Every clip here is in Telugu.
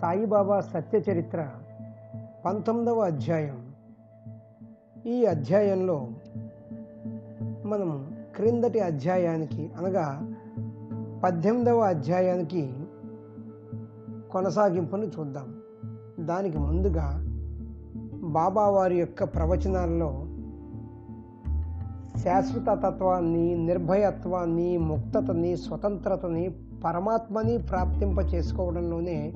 సాయిబాబా సత్యచరిత్ర పంతొమ్మిదవ అధ్యాయం. ఈ అధ్యాయంలో మనం క్రిందటి అధ్యాయానికి అనగా పద్దెనిమిదవ అధ్యాయానికి కొనసాగింపును చూద్దాం. దానికి ముందుగా బాబా వారి యొక్క ప్రవచనాల్లో శాశ్వత తత్వాన్ని నిర్భయత్వాన్ని ముక్తతని స్వతంత్రతని పరమాత్మని ప్రాప్తింప చేసుకోవడంలోనే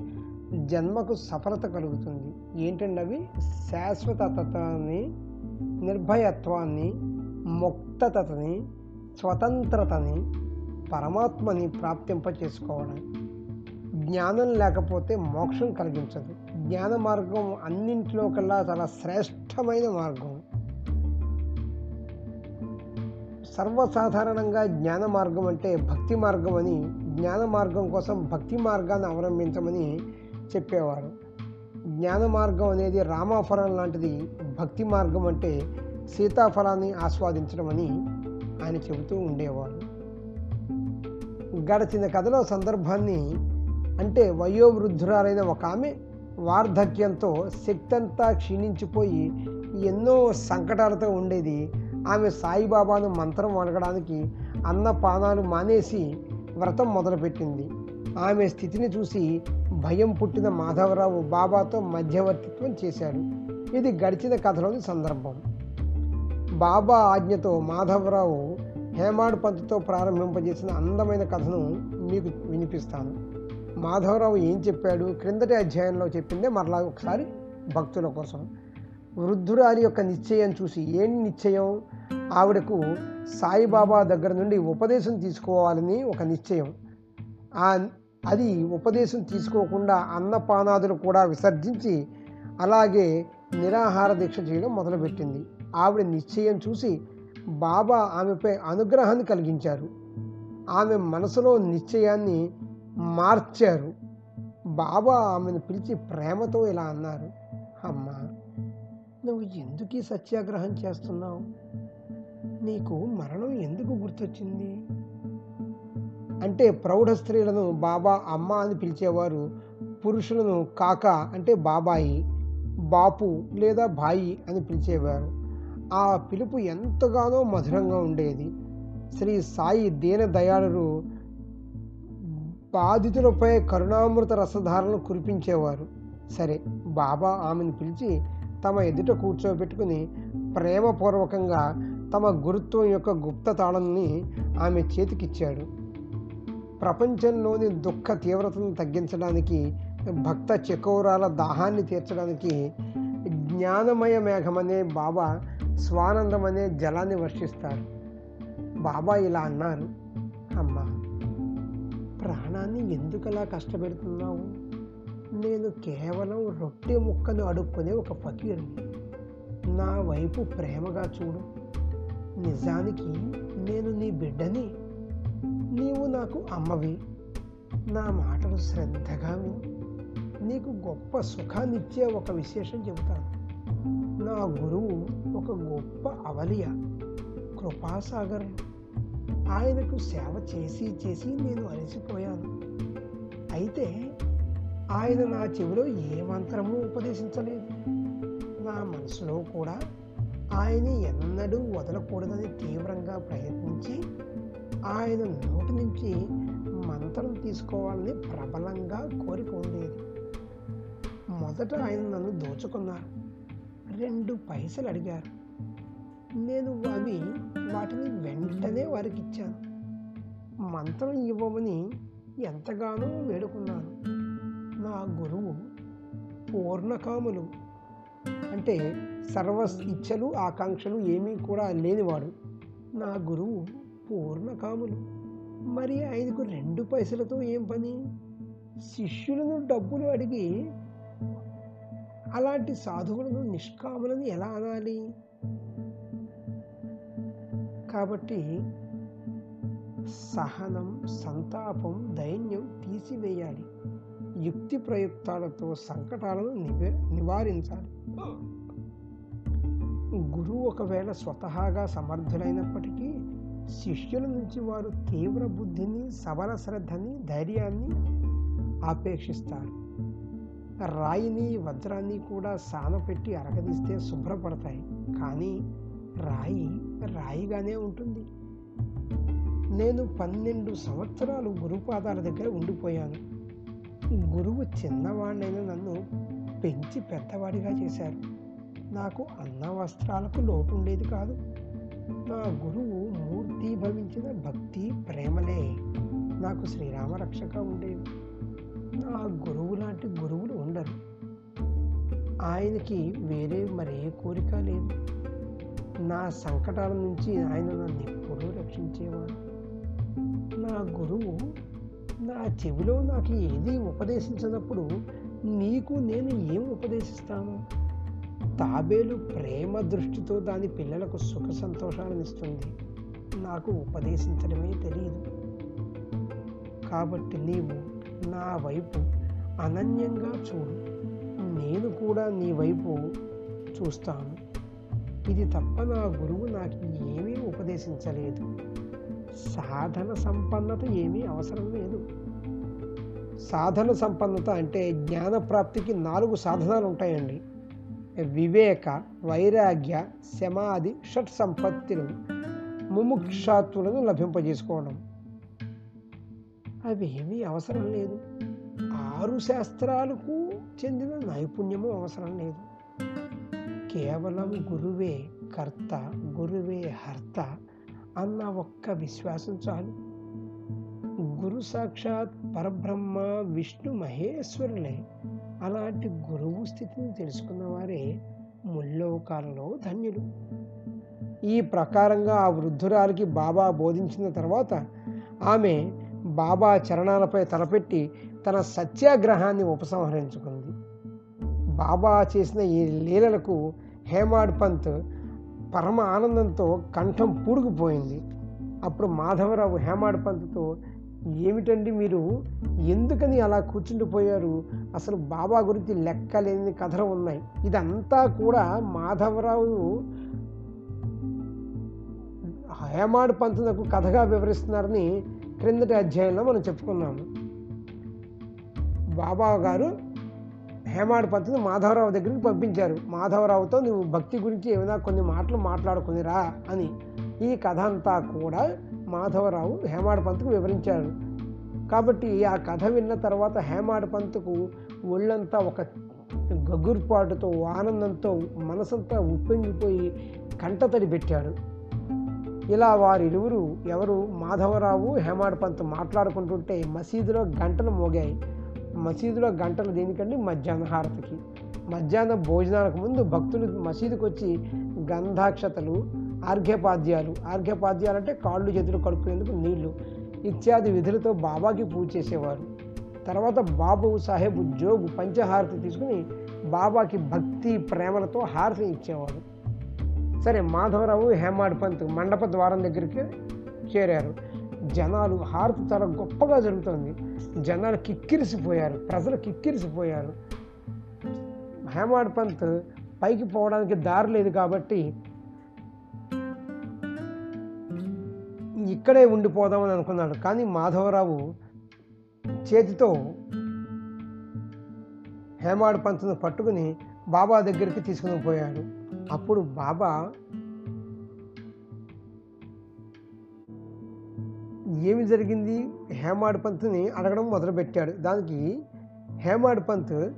జన్మకు సఫలత కలుగుతుంది. ఏంటండి అవి? శాశ్వతతత్వాన్ని నిర్భయత్వాన్ని ముక్తతని స్వతంత్రతని పరమాత్మని ప్రాప్తింప చేసుకోవడం జ్ఞానం లేకపోతే మోక్షం కలిగించదు. జ్ఞాన మార్గం అన్నింటిలో కల్లా చాలా శ్రేష్టమైన మార్గం. సర్వసాధారణంగా జ్ఞాన మార్గం అంటే భక్తి మార్గం అని జ్ఞాన మార్గం కోసం భక్తి మార్గాన్ని అవలంబించమని చెప్పేవారు. జ్ఞాన మార్గం అనేది రామాఫలం లాంటిది భక్తి మార్గం అంటే సీతాఫలాన్ని ఆస్వాదించడం అని ఆయన చెబుతూ ఉండేవారు. గడిచిన కథలో సందర్భాన్ని అంటే వయోవృద్ధురాలైన ఒక ఆమె వార్ధక్యంతో శక్తి అంతా క్షీణించిపోయి ఎన్నో సంకటాలతో ఉండేది. ఆమె సాయిబాబాను మంత్రం వణకడానికి అన్నపానాలు మానేసి వ్రతం మొదలుపెట్టింది. ఆమె స్థితిని చూసి భయం పుట్టిన మాధవరావు బాబాతో మధ్యవర్తిత్వం చేశాడు. ఇది గడిచిన కథలోని సందర్భం. బాబా ఆజ్ఞతో మాధవరావు హేమాడ్ పంతుతో ప్రారంభింపజేసిన అందమైన కథను మీకు వినిపిస్తాను. మాధవరావు ఏం చెప్పాడు? క్రిందటి అధ్యాయంలో చెప్పిందే మరలా ఒకసారి భక్తుల కోసం. వృద్ధురాలి యొక్క నిశ్చయం చూసి ఏం నిశ్చయం? ఆవిడకు సాయిబాబా దగ్గర నుండి ఉపదేశం తీసుకోవాలని ఒక నిశ్చయం. ఆ అది ఉపదేశం తీసుకోకుండా అన్నపానాదులు కూడా విసర్జించి అలాగే నిరాహార దీక్ష చేయడం మొదలుపెట్టింది. ఆవిడ నిశ్చయం చూసి బాబా ఆమెపై అనుగ్రహాన్ని కలిగించారు. ఆమె మనసులో నిశ్చయాన్ని మార్చారు. బాబా ఆమెను పిలిచి ప్రేమతో ఇలా అన్నారు అమ్మా నువ్వు ఎందుకు సత్యాగ్రహం చేస్తున్నావు? నీకు మరణం ఎందుకు గుర్తొచ్చింది? అంటే ప్రౌఢ స్త్రీలను బాబా అమ్మ అని పిలిచేవారు పురుషులను కాక అంటే బాబాయి బాపు లేదా బాయి అని పిలిచేవారు. ఆ పిలుపు ఎంతగానో మధురంగా ఉండేది. శ్రీ సాయి దీన దయాళులు బాధితులపై కరుణామృత రసధారలను కురిపించేవారు. సరే బాబా ఆమెను పిలిచి తమ ఎదుట కూర్చోబెట్టుకుని ప్రేమపూర్వకంగా తమ గురుత్వం యొక్క గుప్త తాళాన్ని ఆమె చేతికిచ్చాడు. ప్రపంచంలోని దుఃఖ తీవ్రతను తగ్గించడానికి భక్త చకోరాల దాహాన్ని తీర్చడానికి జ్ఞానమయ మేఘమనే బాబా స్వానందం అనే జలాన్ని వర్షిస్తారు. బాబా ఇలా అన్నారు అమ్మా ప్రాణాన్ని ఎందుకలా కష్టపెడుతున్నావు? నేను కేవలం రొట్టె ముక్కను అడుక్కునే ఒక ఫకీరుని నా వైపు ప్రేమగా చూడు. నిజానికి నేను నీ బిడ్డని నీవు నాకు అమ్మవి. నా మాటలు శ్రద్ధగా విని. నీకు గొప్ప సుఖాన్నిచ్చే ఒక విశేషం చెబుతాను. నా గురువు ఒక గొప్ప అవలియ కృపాసాగర్. ఆయనకు సేవ చేసి చేసి నేను అలసిపోయాను. అయితే ఆయన నా చెవిలో ఏ మంత్రము ఉపదేశించలేదు. నా మనసులో కూడా ఆయన ఎన్నడూ వదలకూడదని తీవ్రంగా ప్రయత్నించి ఆయన నోటి నుంచి మంత్రం తీసుకోవాలని ప్రబలంగా కోరిక ఉండేది. మొదట ఆయన నన్ను దోచుకున్నారు. రెండు పైసలు అడిగారు. నేను అవి వాటిని వెంటనే వారికి ఇచ్చాను. మంత్రం ఇవ్వమని ఎంతగానో వేడుకున్నాను. నా గురువు పూర్ణకాములు. అంటే సర్వ ఇచ్చలు ఆకాంక్షలు ఏమీ కూడా లేనివాడు. నా గురువు పూర్ణకాములు. మరి ఆయనకు రెండు పైసలతో ఏం పని? శిష్యులను డబ్బులు అడిగి అలాంటి సాధువులను నిష్కాములను ఎలా అనాలి? కాబట్టి సహనం సంతాపం దైన్యం తీసివేయాలి. యుక్తి ప్రయుక్తాలతో సంకటాలను నివే నివారించాలి. గురువు ఒకవేళ స్వతహాగా సమర్థులైనప్పటికీ శిష్యుల నుంచి వారు తీవ్ర బుద్ధిని సబల శ్రద్ధని ధైర్యాన్ని ఆపేక్షిస్తారు. రాయిని వజ్రాన్ని కూడా సానపెట్టి అరగదీస్తే శుభ్రపడతాయి. కానీ రాయి రాయిగానే ఉంటుంది. నేను పన్నెండు సంవత్సరాలు గురుపాదాల దగ్గర ఉండిపోయాను. గురువు చిన్నవాడినైనా నన్ను పెంచి పెద్దవాడిగా చేశారు. నాకు అన్న వస్త్రాలకు లోటు ఉండేది కాదు. నా గురువు మూర్తి భవించిన భక్తి ప్రేమలే. నాకు శ్రీరామ రక్షక ఉండేవి నా గురువు లాంటి గురువులు ఉండరు. ఆయనకి వేరే మరే కోరిక లేదు. నా సంకటాల నుంచి ఆయన నన్ను ఎప్పుడూ రక్షించేవాడు. నా గురువు నా చెవిలో నాకు ఏది ఉపదేశించినప్పుడు నీకు నేను ఏం ఉపదేశిస్తాను? తాబేలు ప్రేమ దృష్టితో దాని పిల్లలకు సుఖ సంతోషాలను ఇస్తుంది. నాకు ఉపదేశించడమే తెలియదు కాబట్టి నీవు నా వైపు అనన్యంగా చూడు. నేను కూడా నీ వైపు చూస్తాను. ఇది తప్ప నా గురువు నాకు ఏమీ ఉపదేశించలేదు. సాధన సంపన్నత ఏమీ అవసరం లేదు. సాధన సంపన్నత అంటే జ్ఞాన ప్రాప్తికి నాలుగు సాధనాలు ఉంటాయండి. వివేక వైరాగ్య సమాధి షట్ సంపత్తిని ముముక్షాత్తులను లభింపజేసుకోవడం. అవి ఏమీ అవసరం లేదు. ఆరు శాస్త్రాలకు చెందిన నైపుణ్యము అవసరం లేదు. కేవలం గురువే కర్త గురువే హర్త అన్న ఒక్క విశ్వాసం చాలు. గురు సాక్షాత్ పరబ్రహ్మ విష్ణు మహేశ్వరులే అలాంటి గురువు స్థితిని తెలుసుకున్న వారే ముల్లోకాలలో ధన్యులు. ఈ ప్రకారంగా ఆ వృద్ధురాలికి బాబా బోధించిన తర్వాత ఆమె బాబా చరణాలపై తలపెట్టి తన సత్యాగ్రహాన్ని ఉపసంహరించుకుంది. బాబా చేసిన ఈ లీలలకు హేమాడ్ పంత్ పరమ ఆనందంతో కంఠం పూడుకుపోయింది. అప్పుడు మాధవరావు హేమాడ్ పంత్తో ఏమిటండి మీరు? ఎందుకని అలా కూర్చుండిపోయారు అసలు బాబా గురించి లెక్కలేని కథలు ఉన్నాయి. ఇదంతా కూడా మాధవరావు హేమాడ్ పంతునకు కథగా వివరిస్తున్నారని క్రిందటి అధ్యాయంలో మనం చెప్పుకున్నాము. బాబా గారు హేమాడ్ పంతుని మాధవరావు దగ్గరికి పంపించారు. మాధవరావుతో నువ్వు భక్తి గురించి ఏమైనా కొన్ని మాటలు మాట్లాడుకునిరా అని. ఈ కథ అంతా కూడా మాధవరావు హేమాడ్ పంతుకు వివరించారు. కాబట్టి ఆ కథ విన్న తర్వాత హేమాడ్ పంతుకు ఒళ్ళంతా ఒక గగుర్పాటుతో ఆనందంతో మనసంతా ఉప్పొంగిపోయి కంటతడి పెట్టాడు. ఇలా వారిరువురు ఎవరు మాధవరావు హేమాడ్ పంత్ మాట్లాడుకుంటుంటే మసీదులో గంటలు మోగాయి. మసీదులో గంటలు దేనికండి? మధ్యాహ్న హారతికి. మధ్యాహ్నం భోజనాలకు ముందు భక్తులు మసీదుకు వచ్చి గంధాక్షతలు ఆర్ఘ్యపాద్యాలు. ఆర్ఘ్యపాద్యాలు అంటే కాళ్ళు చేతులు కడుక్కునేందుకు నీళ్ళు ఇత్యాది విధులతో బాబాకి పూజ చేసేవారు. తర్వాత బాబు సాహెబ్ జోగు పంచహారతి తీసుకుని బాబాకి భక్తి ప్రేమలతో హారతి ఇచ్చేవారు. సరే మాధవరావు హేమాడ్ పంత్ మండప ద్వారం దగ్గరికి చేరారు. జనాలు హారతి చాలా గొప్పగా జరుగుతుంది. జనాలు కిక్కిరిసిపోయారు. ప్రజలు కిక్కిరిసిపోయారు. హేమాడ్ పంత్ పైకి పోవడానికి దారి లేదు కాబట్టి ఇక్కడే ఉండిపోదామని అనుకున్నాడు. కానీ మాధవరావు చేతితో హేమాడు పంతును పట్టుకుని బాబా దగ్గరికి తీసుకుని పోయాడు. అప్పుడు బాబా ఏమి జరిగింది? హేమాడ్ పంత్ని అడగడం మొదలుపెట్టాడు. దానికి హేమాడ్ పంత్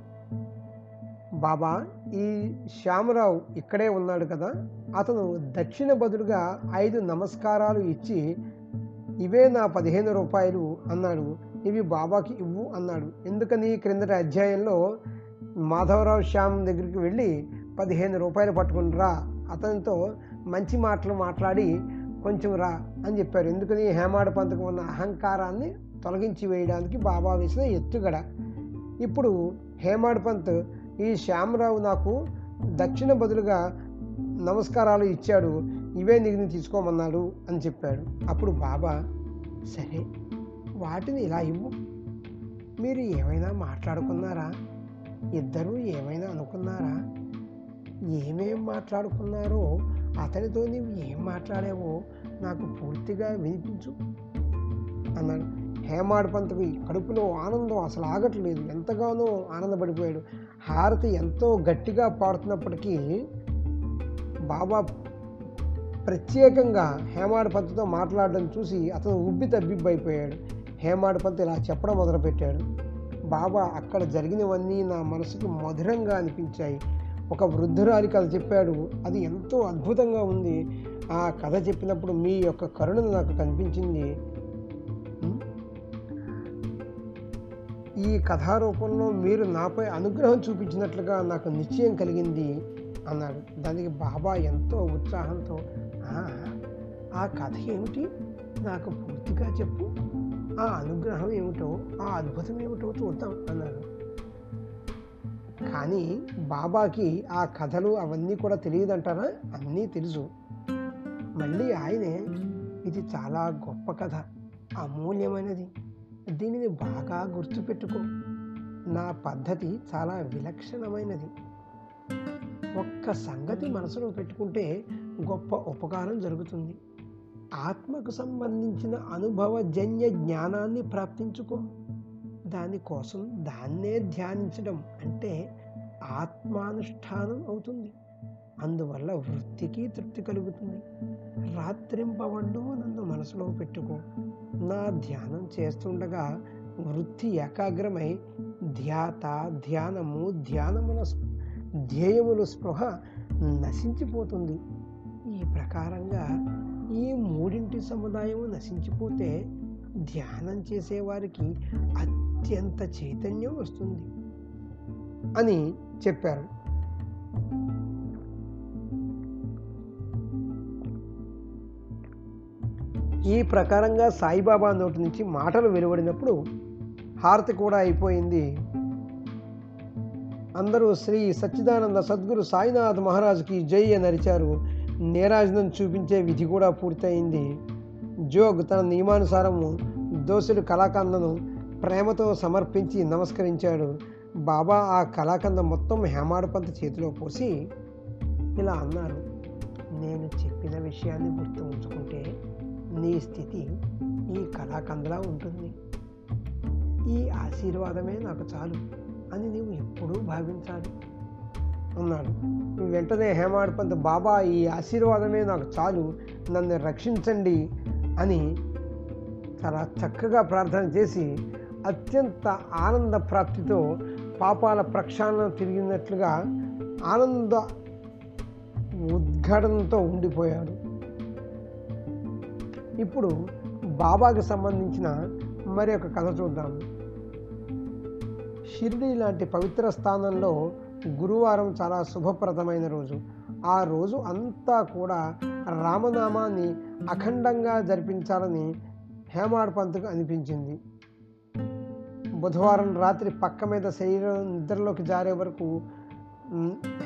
బాబా ఈ శ్యామరావు ఇక్కడే ఉన్నాడు కదా అతను దక్షిణ బదులుగా ఐదు నమస్కారాలు ఇచ్చి ఇవే నా పదిహేను రూపాయలు అన్నాడు. ఇవి బాబాకి ఇవ్వు అన్నాడు. ఎందుకని? క్రిందటి అధ్యాయంలో మాధవరావు శ్యామ్ దగ్గరికి వెళ్ళి పదిహేను రూపాయలు పట్టుకుని రా అతనితో మంచి మాటలు మాట్లాడి కొంచెం రా అని చెప్పారు. ఎందుకని? హేమాడ పంతకు ఉన్న అహంకారాన్ని తొలగించి వేయడానికి బాబా వేసిన ఎత్తుగడ. ఇప్పుడు హేమాడ్ పంత్ ఈ శ్యామరావు నాకు దక్షిణ బదులుగా నమస్కారాలు ఇచ్చాడు. ఇవే నీకు తీసుకోమన్నాడు అని చెప్పాడు. అప్పుడు బాబా సరే వాటిని ఇలా ఇవ్వు. మీరు ఏమైనా మాట్లాడుకున్నారా? ఇద్దరూ ఏమైనా అనుకున్నారా? ఏమేం మాట్లాడుకున్నారో అతనితో నీవు ఏం మాట్లాడావో నాకు పూర్తిగా వినిపించు అన్నాడు. హేమాడ్ పంత్కి కడుపులో ఆనందం అసలు ఆగట్లేదు. ఎంతగానో ఆనందపడిపోయాడు. హారతి ఎంతో గట్టిగా పాడుతున్నప్పటికీ బాబా ప్రత్యేకంగా హేమాడ్ పంత్తో మాట్లాడడం చూసి అతను ఉబ్బి తబ్బిబ్బైపోయాడు. హేమాడ్ ఇలా చెప్పడం మొదలుపెట్టాడు. బాబా అక్కడ జరిగినవన్నీ నా మనసుకు మధురంగా అనిపించాయి. ఒక వృద్ధురాలి కథ చెప్పాడు. అది ఎంతో అద్భుతంగా ఉంది. ఆ కథ చెప్పినప్పుడు మీ యొక్క కరుణ నాకు కనిపించింది. ఈ కథారూపంలో మీరు నాపై అనుగ్రహం చూపించినట్లుగా నాకు నిశ్చయం కలిగింది అన్నాడు. దానికి బాబా ఎంతో ఉత్సాహంతో "ఆ, కథ ఏమిటి? నాకు పూర్తిగా చెప్పు. ఆ అనుగ్రహం ఏమిటో ఆ అద్భుతం ఏమిటో చూద్దాం అన్నాడు. కానీ బాబాకి ఆ కథలు అవన్నీ కూడా తెలియదంటారా? అన్నీ తెలుసు. మళ్ళీ ఆయనే ఇది చాలా గొప్ప కథ అమూల్యమైనది. దీనిని బాగా గుర్తుపెట్టుకో. నా పద్ధతి చాలా విలక్షణమైనది. ఒక్క సంగతి మనసులో పెట్టుకుంటే గొప్ప ఉపకారం జరుగుతుంది. ఆత్మకు సంబంధించిన అనుభవజన్య జ్ఞానాన్ని ప్రాప్తించుకో. దానికోసం దాన్నే ధ్యానించడం అంటే ఆత్మానుష్ఠానం అవుతుంది. అందువల్ల వృత్తికి తృప్తి కలుగుతుంది. రాత్రింపవండు నన్ను మనసులో పెట్టుకో. నా ధ్యానం చేస్తుండగా వృత్తి ఏకాగ్రమై ధ్యాత ధ్యానము ధ్యానముల ధ్యేయముల స్పృహ నశించిపోతుంది. ఈ ప్రకారంగా ఈ మూడింటి సముదాయము నశించిపోతే ధ్యానం చేసేవారికి అత్యంత చైతన్యం వస్తుంది అని చెప్పారు. ఈ ప్రకారంగా సాయిబాబా నోటి నుంచి మాటలు వెలువడినప్పుడు హారతి కూడా అయిపోయింది. అందరూ శ్రీ సచ్చిదానంద సద్గురు సాయినాథ్ మహారాజ్కి జై అని అరిచారు. నేరాజనం చూపించే విధి కూడా పూర్తయింది. జోగ్ తన నియమానుసారము దోసుడు కళాకందను ప్రేమతో సమర్పించి నమస్కరించాడు. బాబా ఆ కళాకంద మొత్తం హేమాడపంత చేతిలో పోసి ఇలా అన్నారు. నేను చెప్పిన విషయాన్ని గుర్తు ఉంచుకుంటే నీ స్థితి ఈ కళాకందలా ఉంటుంది. ఈ ఆశీర్వాదమే నాకు చాలు అని నీవు ఎప్పుడూ భావించాలి అన్నాడు. వెంటనే హేమాడ్పంత్ బాబా ఈ ఆశీర్వాదమే నాకు చాలు నన్ను రక్షించండి అని చాలా చక్కగా ప్రార్థన చేసి అత్యంత ఆనంద ప్రాప్తితో పాపాల ప్రక్షాళన తిరిగినట్లుగా ఆనంద ఉద్ఘాటనతో ఉండిపోయాడు. ఇప్పుడు బాబాకు సంబంధించిన మరి ఒక కథ చూద్దాం. షిరిడి లాంటి పవిత్ర స్థానంలో గురువారం చాలా శుభప్రదమైన రోజు. ఆ రోజు అంతా కూడా రామనామాన్ని అఖండంగా జరిపించాలని హేమాడ్ పంత్కు అనిపించింది. బుధవారం రాత్రి పక్క మీద శరీరం నిద్రలోకి జారే వరకు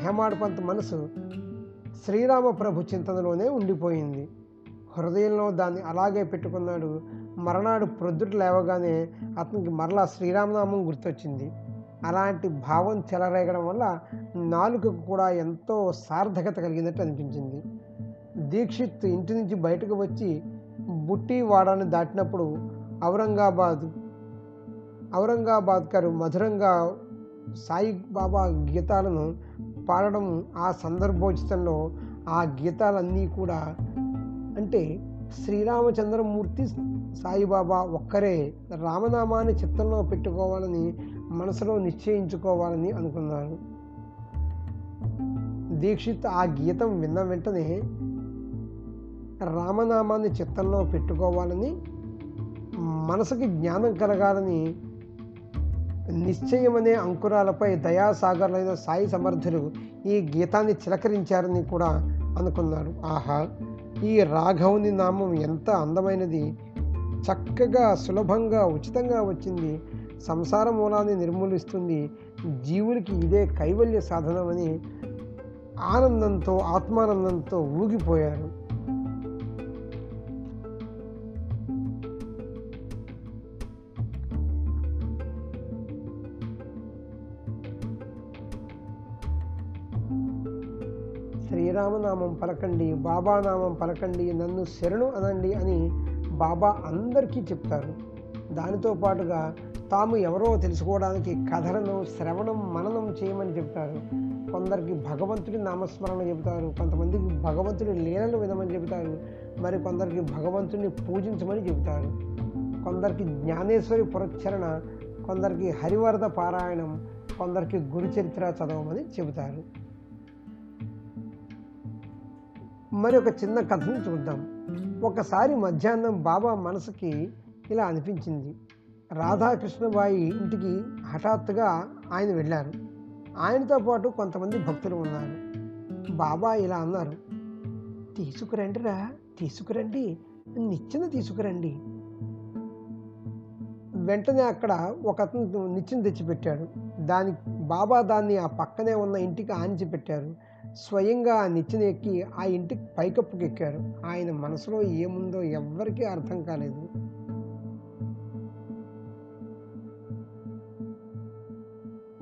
హేమాడ్ పంత్ మనసు శ్రీరామ ప్రభు చింతనలోనే ఉండిపోయింది. హృదయంలో దాన్ని అలాగే పెట్టుకున్నాడు. మరనాడు ప్రొద్దుట లేవగానే అతనికి మరలా శ్రీరామనామం గుర్తొచ్చింది. అలాంటి భావం చెలరేగడం వల్ల నాలుకకు కూడా ఎంతో సార్థకత కలిగినట్టు అనిపించింది. దీక్షిత్ ఇంటి నుంచి బయటకు వచ్చి బుట్టి వాడాన్ని దాటినప్పుడు ఔరంగాబాద్ ఔరంగాబాద్ గారు మధురంగా సాయి బాబా గీతాలను పాడడం ఆ సందర్భోచితంలో ఆ గీతాలన్నీ కూడా అంటే శ్రీరామచంద్రమూర్తి సాయిబాబా ఒక్కరే రామనామాన్ని చిత్తంలో పెట్టుకోవాలని మనసులో నిశ్చయించుకోవాలని అనుకున్నారు. దీక్షిత్ ఆ గీతం విన్న వెంటనే రామనామాన్ని చిత్తంలో పెట్టుకోవాలని మనసుకి జ్ఞానం కలగాలని నిశ్చయమనే అంకురాలపై దయాసాగర్లైన సాయి సమర్థులు ఈ గీతాన్ని చిలకరించారని కూడా అనుకున్నారు. ఆహా! ఈ రాఘవుని నామం ఎంత అందమైనది. చక్కగా సులభంగా ఉచితంగా వచ్చింది. సంసార మూలాన్ని నిర్మూలిస్తుంది. జీవులకి ఇదే కైవల్య సాధనమని ఆనందంతో ఆత్మానందంతో ఊగిపోయారు. శ్రీరామనామం పలకండి బాబా నామం పలకండి నన్ను శరణు అనండి అని బాబా అందరికీ చెప్తారు. దానితో పాటుగా తాము ఎవరో తెలుసుకోవడానికి కథలను శ్రవణం మననం చేయమని చెప్తారు. కొందరికి భగవంతుడి నామస్మరణ చెబుతారు. కొంతమందికి భగవంతుడి లీలలు వినమని చెబుతారు. మరి కొందరికి భగవంతుడిని పూజించమని చెబుతారు. కొందరికి జ్ఞానేశ్వరి పురచ్చరణ కొందరికి హరివరద పారాయణం కొందరికి గురుచరిత్ర చదవమని చెబుతారు. మరి ఒక చిన్న కథను చూద్దాం. ఒకసారి మధ్యాహ్నం బాబా మనసుకి ఇలా అనిపించింది. రాధాకృష్ణబాయి ఇంటికి హఠాత్తుగా ఆయన వెళ్ళారు. ఆయనతో పాటు కొంతమంది భక్తులు ఉన్నారు. బాబా ఇలా అన్నారు తీసుకురండి రా తీసుకురండి నిచ్చెన తీసుకురండి. వెంటనే అక్కడ ఒక అతను నిచ్చెన తెచ్చిపెట్టాడు. దాని బాబా దాన్ని ఆ పక్కనే ఉన్న ఇంటికి ఆంచి పెట్టారు. స్వయంగా ఆ నిచ్చెన ఎక్కి ఆ ఇంటికి పైకప్పుకి ఎక్కారు ఆయన మనసులో ఏముందో ఎవ్వరికీ అర్థం కాలేదు.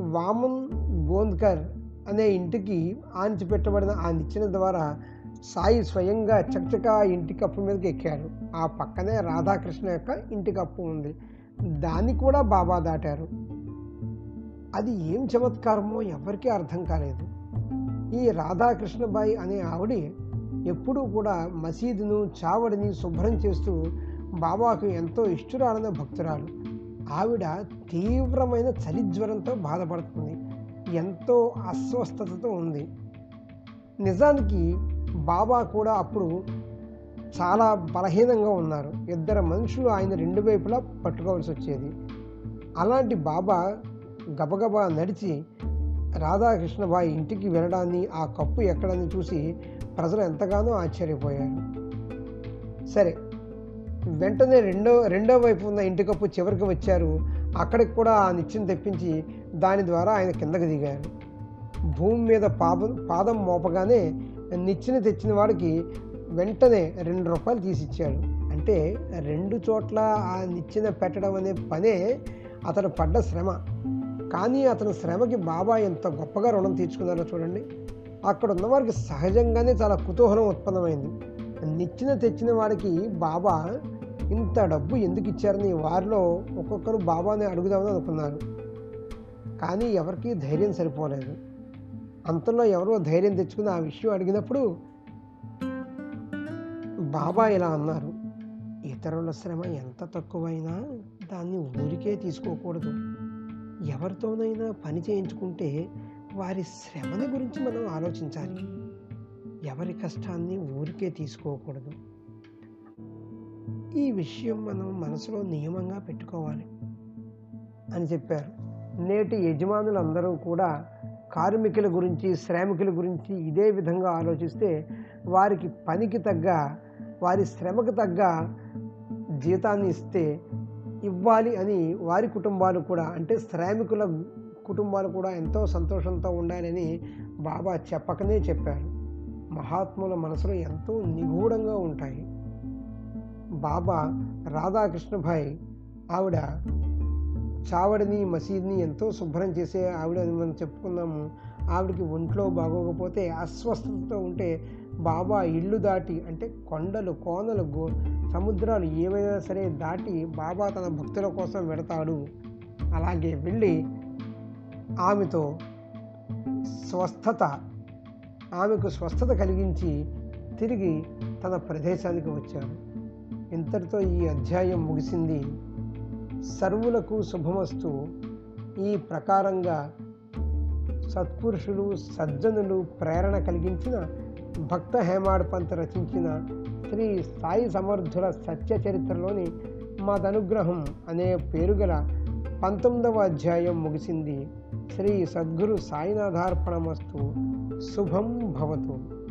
వామన్ గోంద్కర్ అనే ఇంటికి ఆంచి పెట్టబడిన ఆ నిచ్చెన ద్వారా సాయి స్వయంగా చకచకా ఇంటి కప్పు మీదకి ఎక్కారు ఆ పక్కనే రాధాకృష్ణ యొక్క ఇంటి కప్పు ఉంది. దాన్ని కూడా బాబా దాటారు. అది ఏం చమత్కారమో ఎవరికీ అర్థం కాలేదు. ఈ రాధాకృష్ణబాయి అనే ఆవిడ ఎప్పుడూ కూడా మసీదును చావడిని శుభ్రం చేస్తూ బాబాకు ఎంతో ఇష్టురాలైన భక్తురాలు. ఆవిడ తీవ్రమైన చలి జ్వరంతో బాధపడుతుంది. ఎంతో అస్వస్థతతో ఉంది. నిజానికి బాబా కూడా అప్పుడు చాలా బలహీనంగా ఉన్నారు. ఇద్దరు మనుషులు ఆయన రెండు వైపులా పట్టుకోవాల్సి వచ్చేది. అలాంటి బాబా గబగబా నడిచి రాధాకృష్ణబాయి ఇంటికి వెళ్ళడాన్ని ఆ కప్పు ఎక్కడాన్ని చూసి ప్రజలు ఎంతగానో ఆశ్చర్యపోయారు. సరే వెంటనే రెండో రెండో వైపు ఉన్న ఇంటి కప్పు చివరికి వచ్చారు. అక్కడికి కూడా ఆ నిత్యం తెప్పించి దాని ద్వారా ఆయన కిందకు దిగారు. భూమి మీద పాదం పాదం మోపగానే నిచ్చెన తెచ్చిన వాడికి వెంటనే రెండు రూపాయలు తీసిచ్చాడు అంటే రెండు చోట్ల ఆ నిచ్చెన పెట్టడం అనే పనే అతను పడ్డ శ్రమ. కానీ అతని శ్రమకి బాబా ఎంత గొప్పగా రుణం తీర్చుకున్నారో చూడండి. అక్కడ ఉన్నవారికి సహజంగానే చాలా కుతూహలం ఉత్పన్నమైంది. నిచ్చిన తెచ్చిన వాడికి బాబా ఇంత డబ్బు ఎందుకు ఇచ్చారని వారిలో ఒక్కొక్కరు బాబాని అడుగుదామని అనుకున్నారు. కానీ ఎవరికీ ధైర్యం సరిపోలేదు. అంతలో ఎవరో ధైర్యం తెచ్చుకుని ఆ విషయం అడిగినప్పుడు బాబా ఇలా అన్నారు ఇతరుల శ్రమ ఎంత తక్కువైనా దాన్ని ఊరికే తీసుకోకూడదు. ఎవరితోనైనా పని చేయించుకుంటే వారి శ్రమని గురించి మనం ఆలోచించాలి. ఎవరి కష్టాన్ని ఊరికే తీసుకోకూడదు. ఈ విషయం మనం మనసులో నియమంగా పెట్టుకోవాలి అని చెప్పారు. నేటి యజమానులందరూ కూడా కార్మికుల గురించి శ్రామికుల గురించి ఇదే విధంగా ఆలోచిస్తే వారికి పనికి తగ్గ వారి శ్రమకు తగ్గ జీతాన్ని ఇస్తే ఇవ్వాలి అని వారి కుటుంబాలు కూడా అంటే శ్రామికుల కుటుంబాలు కూడా ఎంతో సంతోషంతో ఉండాలని బాబా చెప్పకనే చెప్పారు. మహాత్ముల మనసులో ఎంతో నిగూఢంగా ఉంటాయి. బాబా రాధాకృష్ణభాయ్ ఆవిడ చావడిని మసీద్ని ఎంతో శుభ్రం చేసే ఆవిడ అని మనం చెప్పుకున్నాము. ఆవిడకి ఒంట్లో బాగోకపోతే అస్వస్థతతో ఉంటే బాబా ఇల్లు దాటి అంటే కొండలు కోనలు గో సముద్రాలు ఏవైనా సరే దాటి బాబా తన భక్తుల కోసం వెడతాడు. అలాగే వెళ్ళి ఆమెతో స్వస్థత ఆమెకు స్వస్థత కలిగించి తిరిగి తన ప్రదేశానికి వచ్చాడు. ఇంతటితో ఈ అధ్యాయం ముగిసింది. సర్వులకు శుభమస్తు. ఈ ప్రకారంగా సత్పురుషులు సజ్జనులు ప్రేరణ కలిగించిన భక్త హేమాడ్ పంత్ రచించిన శ్రీ సాయి సమర్థుల సత్య చరిత్రలోని మాదనుగ్రహం అనే పేరుగల పంతొమ్మిదవ అధ్యాయం ముగిసింది. శ్రీ సద్గురు సాయినాథార్పణమస్తు. శుభం భవతు.